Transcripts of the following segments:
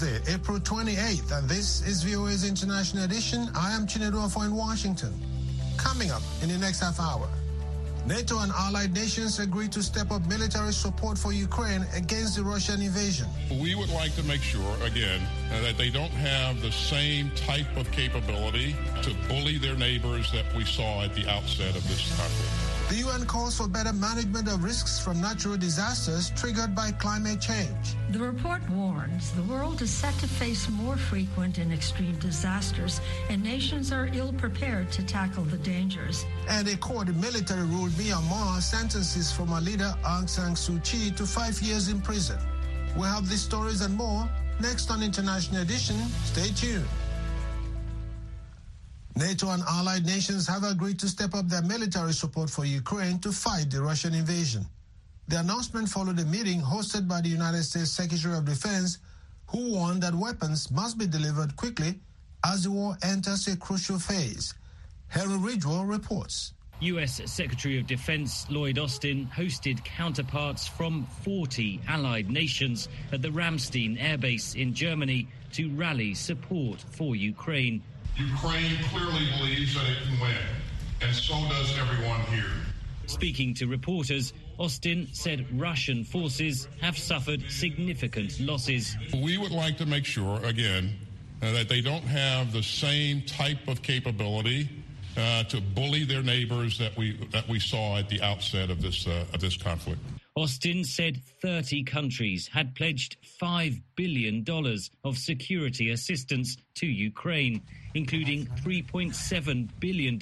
Tuesday, April 28th, and this is VOA's International Edition. I am Chinedu Afo in Washington. Coming up in the next half hour, NATO and allied nations agreed to step up military support for Ukraine against the Russian invasion. We would like to make sure, again, that they don't have the same type of capability to bully their neighbors that we saw at the outset of this conflict. The UN calls for better management of risks from natural disasters triggered by climate change. The report warns the world is set to face more frequent and extreme disasters, and nations are ill prepared to tackle the dangers. And a court military ruled Myanmar sentences former leader Aung San Suu Kyi to five years in prison. We'll have these stories and more next on International Edition. Stay tuned. NATO and allied nations have agreed to step up their military support for Ukraine to fight the Russian invasion. The announcement followed a meeting hosted by the United States Secretary of Defense, who warned that weapons must be delivered quickly as the war enters a crucial phase. Henry Ridgwell reports. US Secretary of Defense Lloyd Austin hosted counterparts from 40 allied nations at the Ramstein Air Base in Germany to rally support for Ukraine. Ukraine clearly believes that it can win, and so does everyone here. Speaking to reporters, Austin said Russian forces have suffered significant losses. We would like to make sure, again, uh, that they don't have the same type of capability uh, to bully their neighbors that we that we saw at the outset of this uh, of this conflict. Austin said 30 countries had pledged $5 billion of security assistance to Ukraine, including $3.7 billion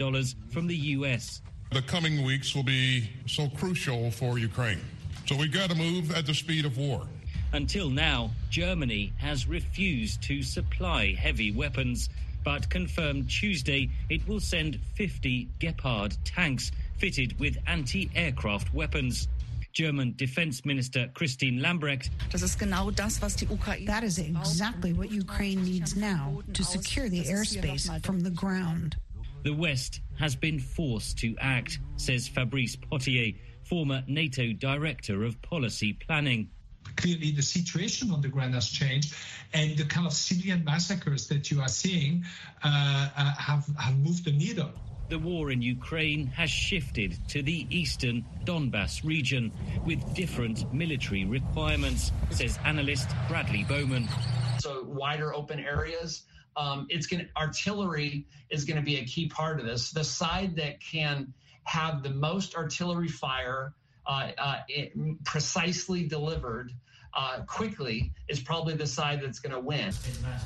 from the US. The coming weeks will be so crucial for Ukraine. So we've got to move at the speed of war. Until now, Germany has refused to supply heavy weapons, but confirmed Tuesday it will send 50 Gepard tanks fitted with anti aircraft weapons. German Defense Minister Christine Lambrecht. That is exactly what Ukraine needs now to secure the airspace from the ground. The West has been forced to act, says Fabrice Pottier, former NATO Director of Policy Planning. Clearly, the situation on the ground has changed, and the kind of civilian massacres that you are seeing uh, uh, have, have moved the needle the war in Ukraine has shifted to the eastern Donbass region with different military requirements, says analyst Bradley Bowman. So wider open areas. Um, it's going artillery is going to be a key part of this. The side that can have the most artillery fire uh, uh, precisely delivered uh, quickly is probably the side that's going to win.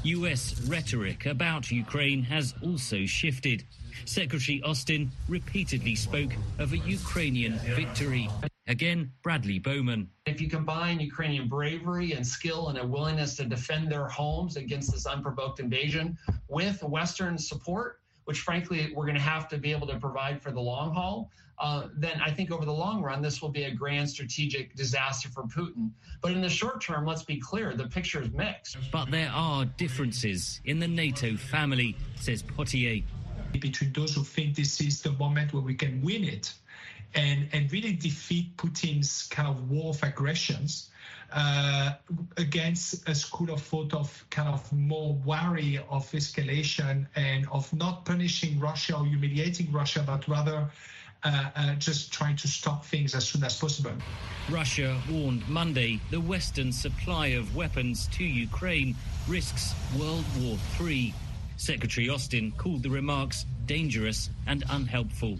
U.S. rhetoric about Ukraine has also shifted. Secretary Austin repeatedly spoke of a Ukrainian victory. Again, Bradley Bowman. If you combine Ukrainian bravery and skill and a willingness to defend their homes against this unprovoked invasion with Western support, which frankly we're going to have to be able to provide for the long haul, uh, then I think over the long run, this will be a grand strategic disaster for Putin. But in the short term, let's be clear, the picture is mixed. But there are differences in the NATO family, says Pottier. Between those who think this is the moment where we can win it and, and really defeat Putin's kind of war of aggressions uh, against a school of thought of kind of more wary of escalation and of not punishing Russia or humiliating Russia, but rather uh, uh, just trying to stop things as soon as possible. Russia warned Monday the Western supply of weapons to Ukraine risks World War III. Secretary Austin called the remarks dangerous and unhelpful.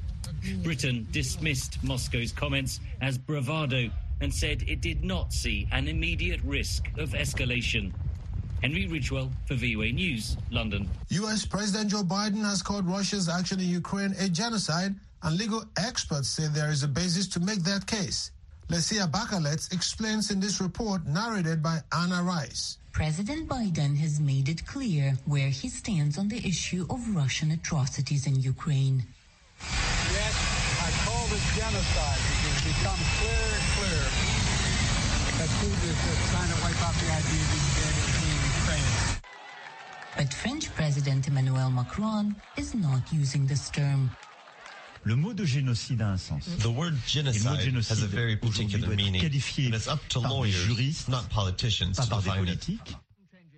Britain dismissed Moscow's comments as bravado and said it did not see an immediate risk of escalation. Henry Ridgwell for VOA News, London. US President Joe Biden has called Russia's action in Ukraine a genocide, and legal experts say there is a basis to make that case. Lesia Bakalets explains in this report narrated by Anna Rice. President Biden has made it clear where he stands on the issue of Russian atrocities in Ukraine. Yes, I call this genocide because it becomes clearer and clearer that Putin is just trying to wipe out the idea of humanity in Ukraine. But French President Emmanuel Macron is not using this term. Le mot de génocide a un sens. The word genocide, genocide has a very particular meaning. Qualifié and it's up to par lawyers, juristes, not politicians, pas to par des define it. politiques.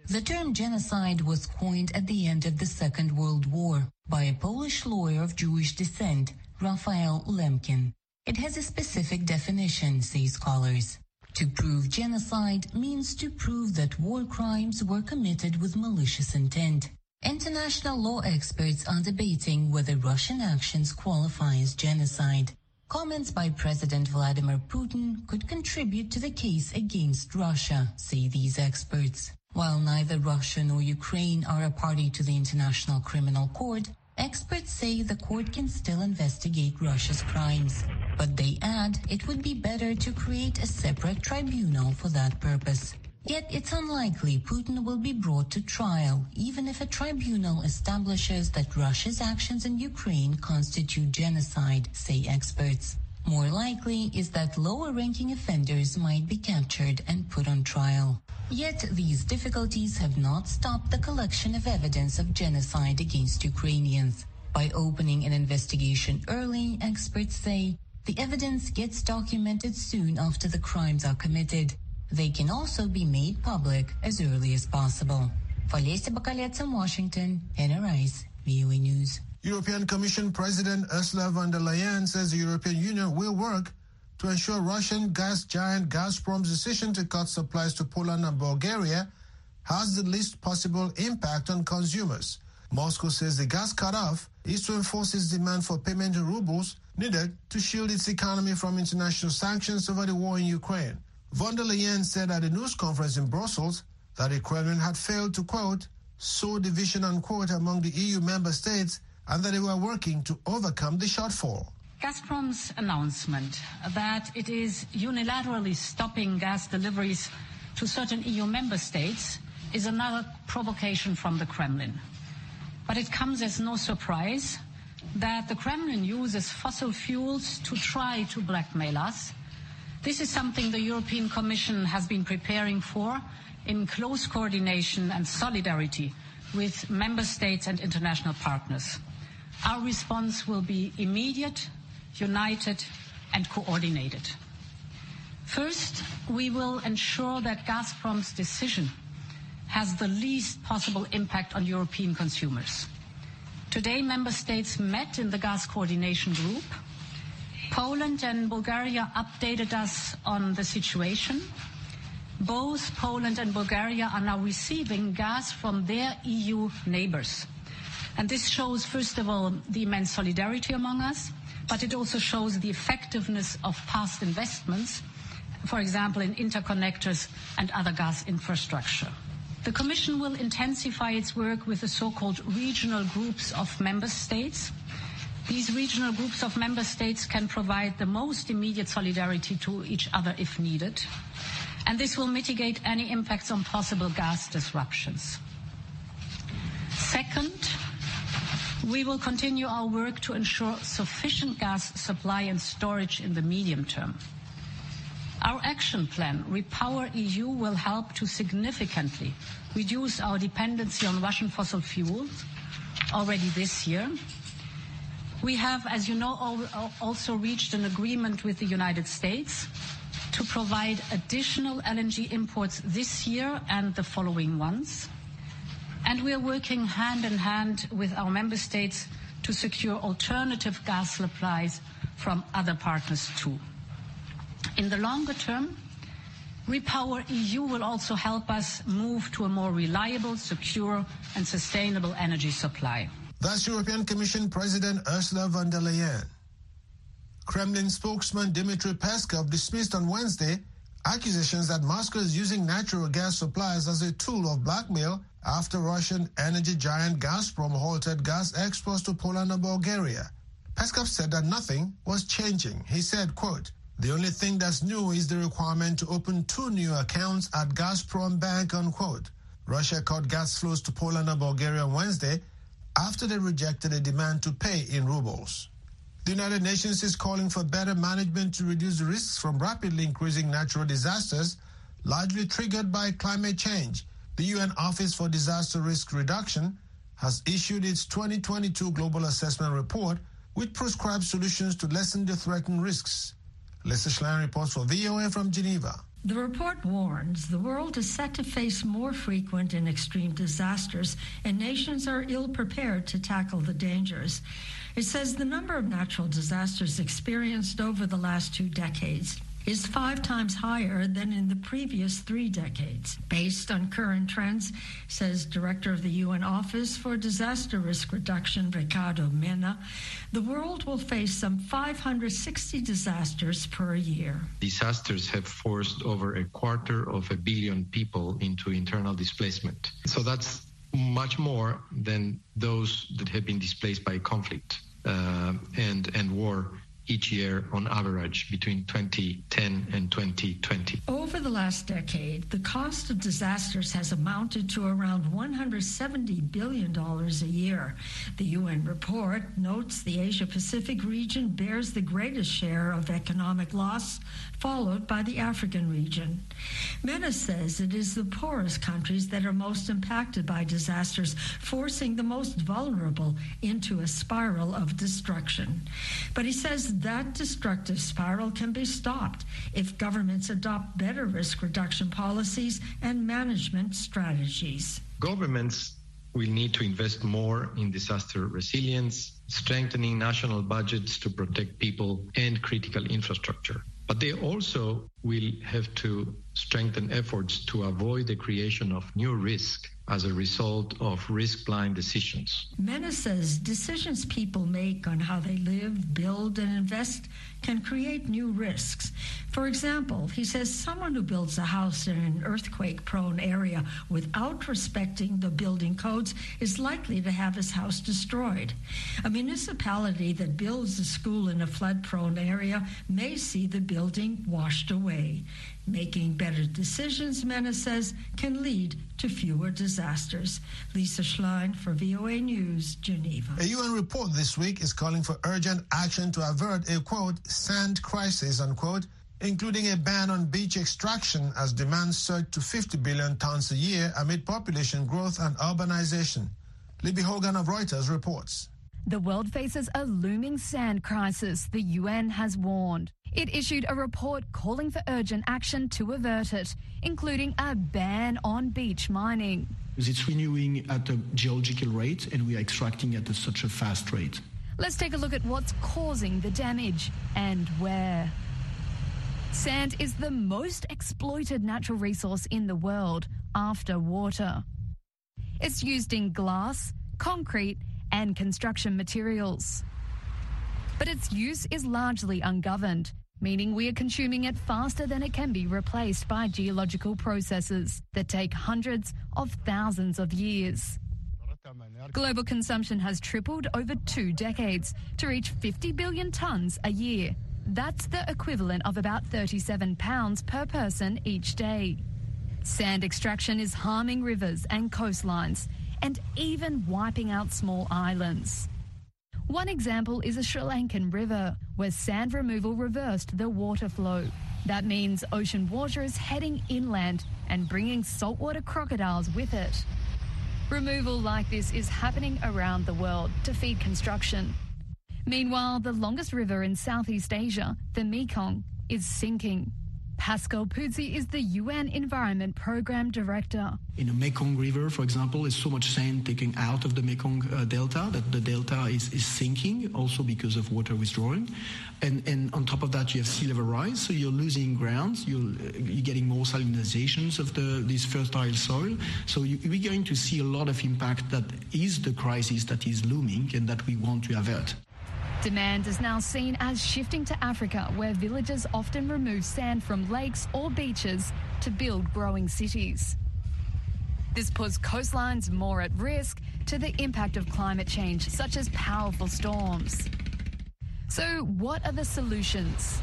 The term genocide was coined at the end of the Second World War by a Polish lawyer of Jewish descent, Raphael Lemkin. It has a specific definition, say scholars. To prove genocide means to prove that war crimes were committed with malicious intent. International law experts are debating whether Russian actions qualify as genocide. Comments by President Vladimir Putin could contribute to the case against Russia, say these experts. While neither Russia nor Ukraine are a party to the International Criminal Court, experts say the court can still investigate Russia's crimes. But they add it would be better to create a separate tribunal for that purpose. Yet it's unlikely Putin will be brought to trial, even if a tribunal establishes that Russia's actions in Ukraine constitute genocide, say experts. More likely is that lower ranking offenders might be captured and put on trial. Yet these difficulties have not stopped the collection of evidence of genocide against Ukrainians. By opening an investigation early, experts say, the evidence gets documented soon after the crimes are committed. They can also be made public as early as possible. Valesya Bakalets Washington, Anna Rice VOA News. European Commission President Ursula von der Leyen says the European Union will work to ensure Russian gas giant Gazprom's decision to cut supplies to Poland and Bulgaria has the least possible impact on consumers. Moscow says the gas cutoff is to enforce its demand for payment in rubles needed to shield its economy from international sanctions over the war in Ukraine. Von der Leyen said at a news conference in Brussels that the Kremlin had failed to, quote, sow division, unquote, among the EU member states and that they were working to overcome the shortfall. Gazprom's announcement that it is unilaterally stopping gas deliveries to certain EU member states is another provocation from the Kremlin. But it comes as no surprise that the Kremlin uses fossil fuels to try to blackmail us. This is something the European Commission has been preparing for in close coordination and solidarity with member states and international partners. Our response will be immediate, united and coordinated. First, we will ensure that Gazprom's decision has the least possible impact on European consumers. Today, member states met in the gas coordination group. Poland and Bulgaria updated us on the situation. Both Poland and Bulgaria are now receiving gas from their EU neighbors. And this shows, first of all, the immense solidarity among us, but it also shows the effectiveness of past investments, for example, in interconnectors and other gas infrastructure. The Commission will intensify its work with the so-called regional groups of member states. These regional groups of member states can provide the most immediate solidarity to each other if needed. And this will mitigate any impacts on possible gas disruptions. Second, we will continue our work to ensure sufficient gas supply and storage in the medium term. Our action plan, Repower EU, will help to significantly reduce our dependency on Russian fossil fuels already this year. We have, as you know, also reached an agreement with the United States to provide additional LNG imports this year and the following ones. And we are working hand in hand with our member states to secure alternative gas supplies from other partners too. In the longer term, Repower EU will also help us move to a more reliable, secure and sustainable energy supply. That's European Commission President Ursula von der Leyen. Kremlin spokesman Dmitry Peskov dismissed on Wednesday accusations that Moscow is using natural gas supplies as a tool of blackmail after Russian energy giant Gazprom halted gas exports to Poland and Bulgaria. Peskov said that nothing was changing. He said, quote, the only thing that's new is the requirement to open two new accounts at Gazprom Bank, unquote. Russia cut gas flows to Poland and Bulgaria on Wednesday after they rejected a demand to pay in rubles. The United Nations is calling for better management to reduce risks from rapidly increasing natural disasters, largely triggered by climate change. The UN Office for Disaster Risk Reduction has issued its 2022 Global Assessment Report, which prescribes solutions to lessen the threatened risks. Lisa Schlein reports for VOA from Geneva. The report warns the world is set to face more frequent and extreme disasters, and nations are ill prepared to tackle the dangers. It says the number of natural disasters experienced over the last two decades is five times higher than in the previous three decades. Based on current trends, says Director of the UN Office for Disaster Risk Reduction, Ricardo Mena, the world will face some 560 disasters per year. Disasters have forced over a quarter of a billion people into internal displacement. So that's much more than those that have been displaced by conflict uh, and, and war each year on average between 2010 and 2020. Over the last decade, the cost of disasters has amounted to around $170 billion a year. The UN report notes the Asia Pacific region bears the greatest share of economic loss, followed by the African region. Mena says it is the poorest countries that are most impacted by disasters, forcing the most vulnerable into a spiral of destruction. But he says that destructive spiral can be stopped if governments adopt better risk reduction policies and management strategies. Governments will need to invest more in disaster resilience, strengthening national budgets to protect people and critical infrastructure. But they also will have to strengthen efforts to avoid the creation of new risk as a result of risk blind decisions. Mena says decisions people make on how they live, build, and invest can create new risks. For example, he says someone who builds a house in an earthquake prone area without respecting the building codes is likely to have his house destroyed. A municipality that builds a school in a flood prone area may see the building washed away. Making better decisions, Mena says, can lead to fewer disasters. Lisa Schlein for VOA News, Geneva. A UN report this week is calling for urgent action to avert a quote sand crisis unquote, including a ban on beach extraction as demand surged to 50 billion tons a year amid population growth and urbanization. Libby Hogan of Reuters reports. The world faces a looming sand crisis, the UN has warned. It issued a report calling for urgent action to avert it, including a ban on beach mining. It's renewing at a geological rate and we are extracting at a, such a fast rate. Let's take a look at what's causing the damage and where. Sand is the most exploited natural resource in the world after water. It's used in glass, concrete, and construction materials. But its use is largely ungoverned, meaning we are consuming it faster than it can be replaced by geological processes that take hundreds of thousands of years. Global consumption has tripled over two decades to reach 50 billion tonnes a year. That's the equivalent of about 37 pounds per person each day. Sand extraction is harming rivers and coastlines and even wiping out small islands. One example is a Sri Lankan river where sand removal reversed the water flow. That means ocean water is heading inland and bringing saltwater crocodiles with it. Removal like this is happening around the world to feed construction. Meanwhile, the longest river in Southeast Asia, the Mekong, is sinking. Pascal Peduzzi is the UN Environment Program Director. In the Mekong River, for example, there's so much sand taken out of the Mekong uh, Delta that the delta is, is sinking, also because of water withdrawing. And, and on top of that, you have sea level rise, so you're losing ground, you're, you're getting more salinizations of the, this fertile soil. So you, we're going to see a lot of impact that is the crisis that is looming and that we want to avert. Demand is now seen as shifting to Africa, where villagers often remove sand from lakes or beaches to build growing cities. This puts coastlines more at risk to the impact of climate change, such as powerful storms. So, what are the solutions?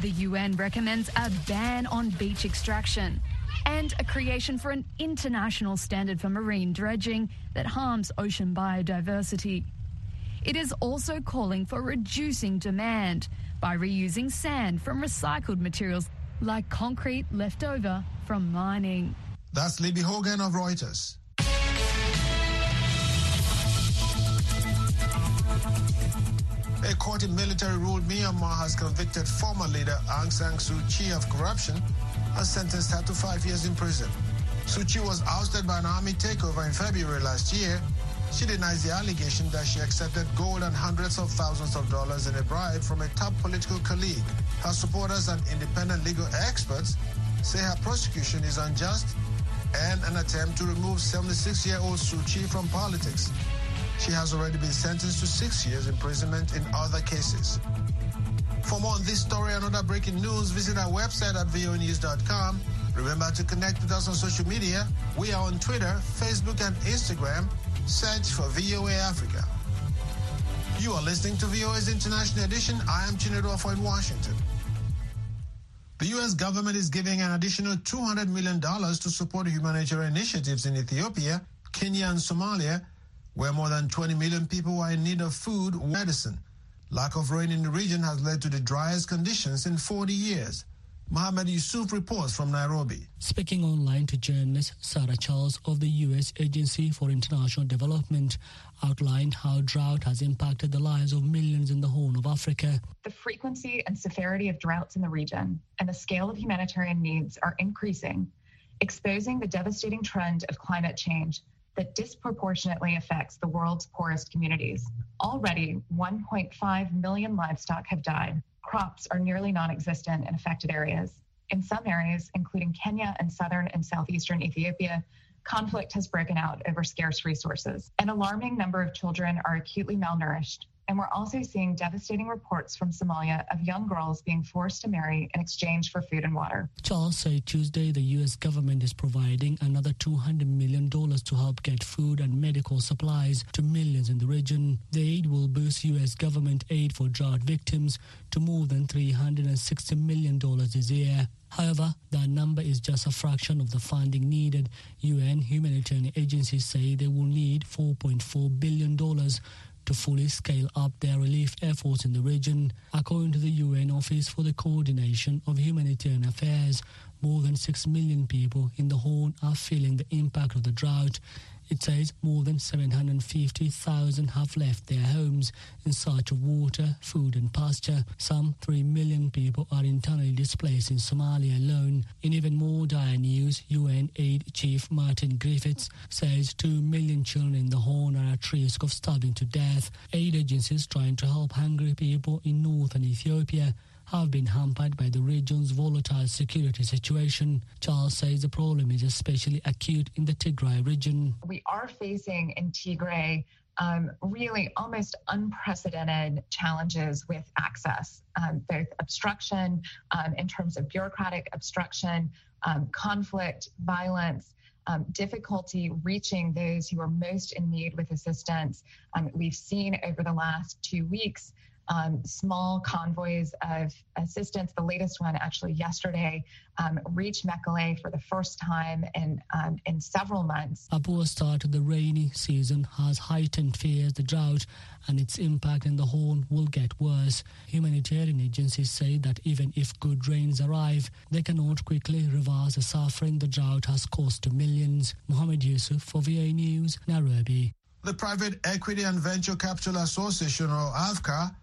The UN recommends a ban on beach extraction and a creation for an international standard for marine dredging that harms ocean biodiversity. It is also calling for reducing demand by reusing sand from recycled materials like concrete left over from mining. That's Libby Hogan of Reuters. A court in military ruled Myanmar has convicted former leader Aung San Suu Kyi of corruption and sentenced her to five years in prison. Suu Kyi was ousted by an army takeover in February last year. She denies the allegation that she accepted gold and hundreds of thousands of dollars in a bribe from a top political colleague. Her supporters and independent legal experts say her prosecution is unjust and an attempt to remove 76-year-old Suu Kyi from politics. She has already been sentenced to six years imprisonment in other cases. For more on this story and other breaking news, visit our website at voanews.com. Remember to connect with us on social media. We are on Twitter, Facebook, and Instagram. Search for VOA Africa. You are listening to VOA's International Edition. I am Chinedu in Washington. The U.S. government is giving an additional $200 million to support humanitarian initiatives in Ethiopia, Kenya, and Somalia, where more than 20 million people are in need of food medicine. Lack of rain in the region has led to the driest conditions in 40 years. Mohammed Yusuf reports from Nairobi. Speaking online to journalist Sarah Charles of the U.S. Agency for International Development outlined how drought has impacted the lives of millions in the Horn of Africa. The frequency and severity of droughts in the region and the scale of humanitarian needs are increasing, exposing the devastating trend of climate change that disproportionately affects the world's poorest communities. Already, 1.5 million livestock have died. Crops are nearly non existent in affected areas. In some areas, including Kenya and southern and southeastern Ethiopia, conflict has broken out over scarce resources. An alarming number of children are acutely malnourished, and we're also seeing devastating reports from Somalia of young girls being forced to marry in exchange for food and water. Charles said Tuesday the U.S. government is providing another $200 million to help get food and medical supplies to millions in the region. The aid will boost U.S. government aid for drought victims to more than $360 million this year. However, that number is just a fraction of the funding needed. UN humanitarian agencies say they will need $4.4 billion to fully scale up their relief efforts in the region. According to the UN Office for the Coordination of Humanitarian Affairs, more than 6 million people in the Horn are feeling the impact of the drought. It says more than 750,000 have left their homes in search of water, food, and pasture. Some 3 million people are internally displaced in Somalia alone. In even more dire news, UN Aid Chief Martin Griffiths says 2 million children in the Horn are at risk of starving to death. Aid agencies trying to help hungry people in northern Ethiopia have been hampered by the region's volatile security situation. Charles says the problem is especially acute in the Tigray region. We are facing in Tigray um, really almost unprecedented challenges with access, um, both obstruction um, in terms of bureaucratic obstruction, um, conflict, violence. Um, difficulty reaching those who are most in need with assistance. Um, we've seen over the last two weeks um, small convoys of assistance. The latest one, actually yesterday, um, reached Mekelle for the first time in um, in several months. A poor start to the rainy season has heightened fears the drought and its impact in the Horn will get worse. Humanitarian agencies say that even if good rains arrive, they cannot quickly reverse the suffering the drought has caused to millions. Mohammed Yusuf for VOA News, Nairobi. The Private Equity and Venture Capital Association, or AVCA,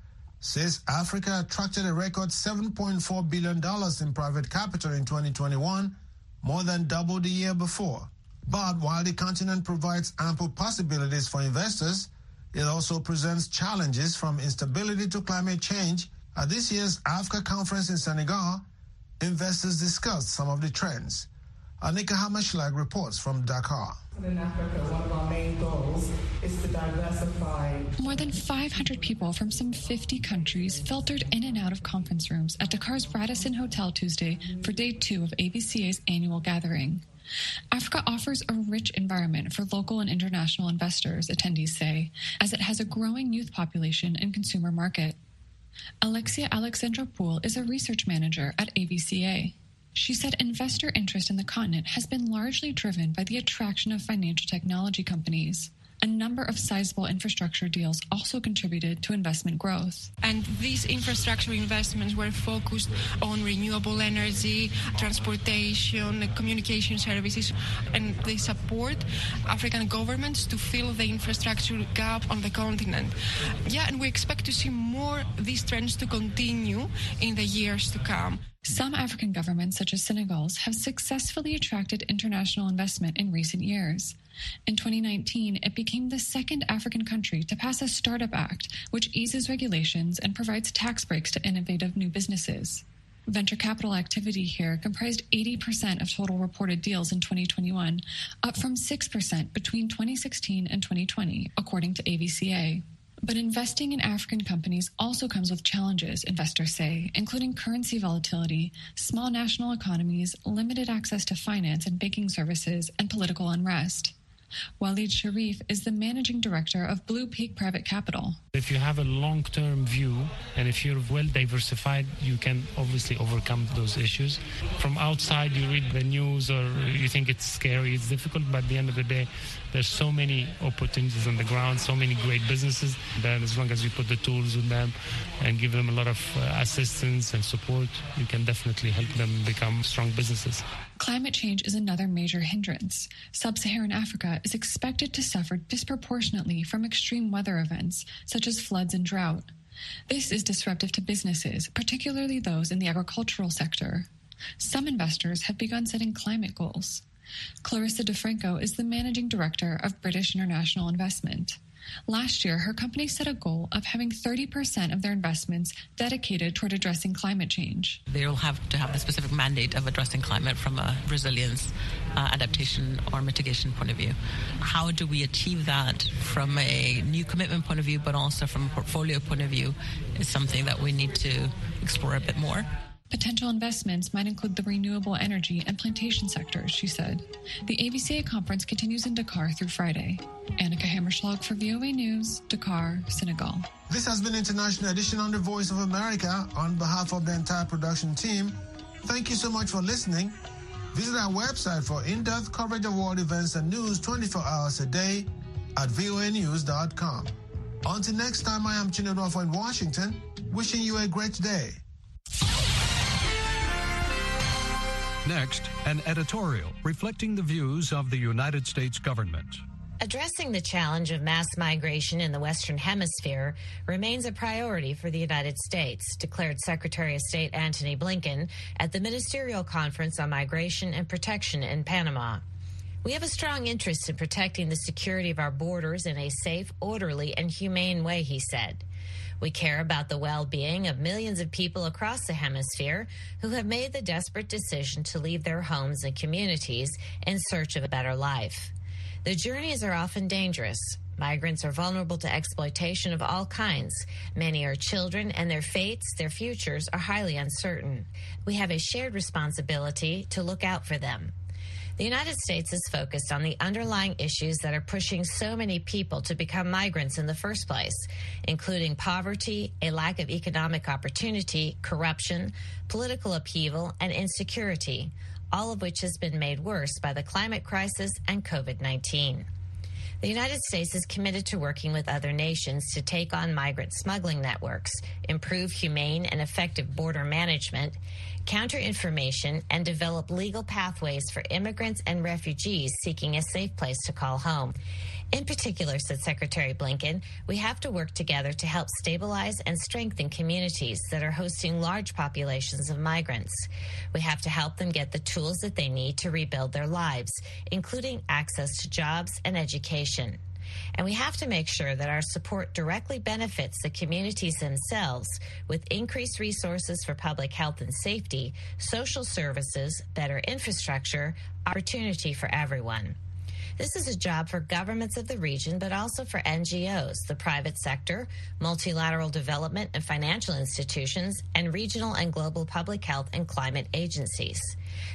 says Africa attracted a record $7.4 billion in private capital in 2021, more than double the year before. But while the continent provides ample possibilities for investors, it also presents challenges from instability to climate change. At this year's Africa conference in Senegal, investors discussed some of the trends. Annika Hammerschlag reports from Dakar. In Africa, one of our main goals is to diversify. More than 500 people from some 50 countries filtered in and out of conference rooms at Dakar's Radisson Hotel Tuesday for day two of AVCA's annual gathering. Africa offers a rich environment for local and international investors, attendees say, as it has a growing youth population and consumer market. Alexia Alexandra Poole is a research manager at AVCA. She said investor interest in the continent has been largely driven by the attraction of financial technology companies. A number of sizable infrastructure deals also contributed to investment growth. And these infrastructure investments were focused on renewable energy, transportation, communication services, and they support African governments to fill the infrastructure gap on the continent. Yeah, and we expect to see more these trends to continue in the years to come. Some African governments, such as Senegal's, have successfully attracted international investment in recent years. In 2019, it became the second African country to pass a Startup Act, which eases regulations and provides tax breaks to innovative new businesses. Venture capital activity here comprised 80% of total reported deals in 2021, up from 6% between 2016 and 2020, according to AVCA. But investing in African companies also comes with challenges, investors say, including currency volatility, small national economies, limited access to finance and banking services, and political unrest. Walid Sharif is the managing director of Blue Peak Private Capital. If you have a long term view and if you're well diversified, you can obviously overcome those issues. From outside, you read the news or you think it's scary, it's difficult, but at the end of the day, there's so many opportunities on the ground, so many great businesses that as long as you put the tools with them and give them a lot of uh, assistance and support, you can definitely help them become strong businesses. Climate change is another major hindrance. Sub Saharan Africa is expected to suffer disproportionately from extreme weather events, such as floods and drought. This is disruptive to businesses, particularly those in the agricultural sector. Some investors have begun setting climate goals. Clarissa DeFranco is the managing director of British International Investment. Last year, her company set a goal of having 30% of their investments dedicated toward addressing climate change. They'll have to have the specific mandate of addressing climate from a resilience, uh, adaptation, or mitigation point of view. How do we achieve that from a new commitment point of view, but also from a portfolio point of view, is something that we need to explore a bit more. Potential investments might include the renewable energy and plantation sectors, she said. The AVCA conference continues in Dakar through Friday. Annika Hammerschlag for VOA News, Dakar, Senegal. This has been International Edition on the Voice of America. On behalf of the entire production team, thank you so much for listening. Visit our website for in-depth coverage of world events and news 24 hours a day at voanews.com. Until next time, I am Chinedorf in Washington, wishing you a great day. Next, an editorial reflecting the views of the United States government. Addressing the challenge of mass migration in the Western Hemisphere remains a priority for the United States, declared Secretary of State Antony Blinken at the Ministerial Conference on Migration and Protection in Panama. We have a strong interest in protecting the security of our borders in a safe, orderly, and humane way, he said. We care about the well being of millions of people across the hemisphere who have made the desperate decision to leave their homes and communities in search of a better life. The journeys are often dangerous. Migrants are vulnerable to exploitation of all kinds. Many are children, and their fates, their futures, are highly uncertain. We have a shared responsibility to look out for them. The United States is focused on the underlying issues that are pushing so many people to become migrants in the first place, including poverty, a lack of economic opportunity, corruption, political upheaval, and insecurity, all of which has been made worse by the climate crisis and COVID 19. The United States is committed to working with other nations to take on migrant smuggling networks, improve humane and effective border management, counter information, and develop legal pathways for immigrants and refugees seeking a safe place to call home. In particular, said Secretary Blinken, we have to work together to help stabilize and strengthen communities that are hosting large populations of migrants. We have to help them get the tools that they need to rebuild their lives, including access to jobs and education. And we have to make sure that our support directly benefits the communities themselves with increased resources for public health and safety, social services, better infrastructure, opportunity for everyone. This is a job for governments of the region, but also for NGOs, the private sector, multilateral development and financial institutions, and regional and global public health and climate agencies.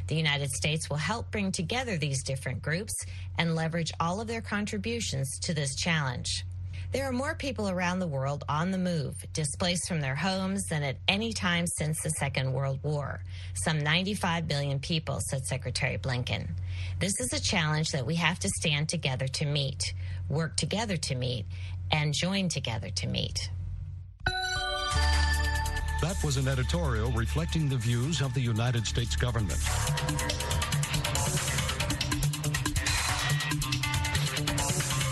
The United States will help bring together these different groups and leverage all of their contributions to this challenge. There are more people around the world on the move, displaced from their homes, than at any time since the Second World War. Some 95 billion people, said Secretary Blinken. This is a challenge that we have to stand together to meet. work together to meet, and join together to meet. That was an editorial reflecting the views of the United States government.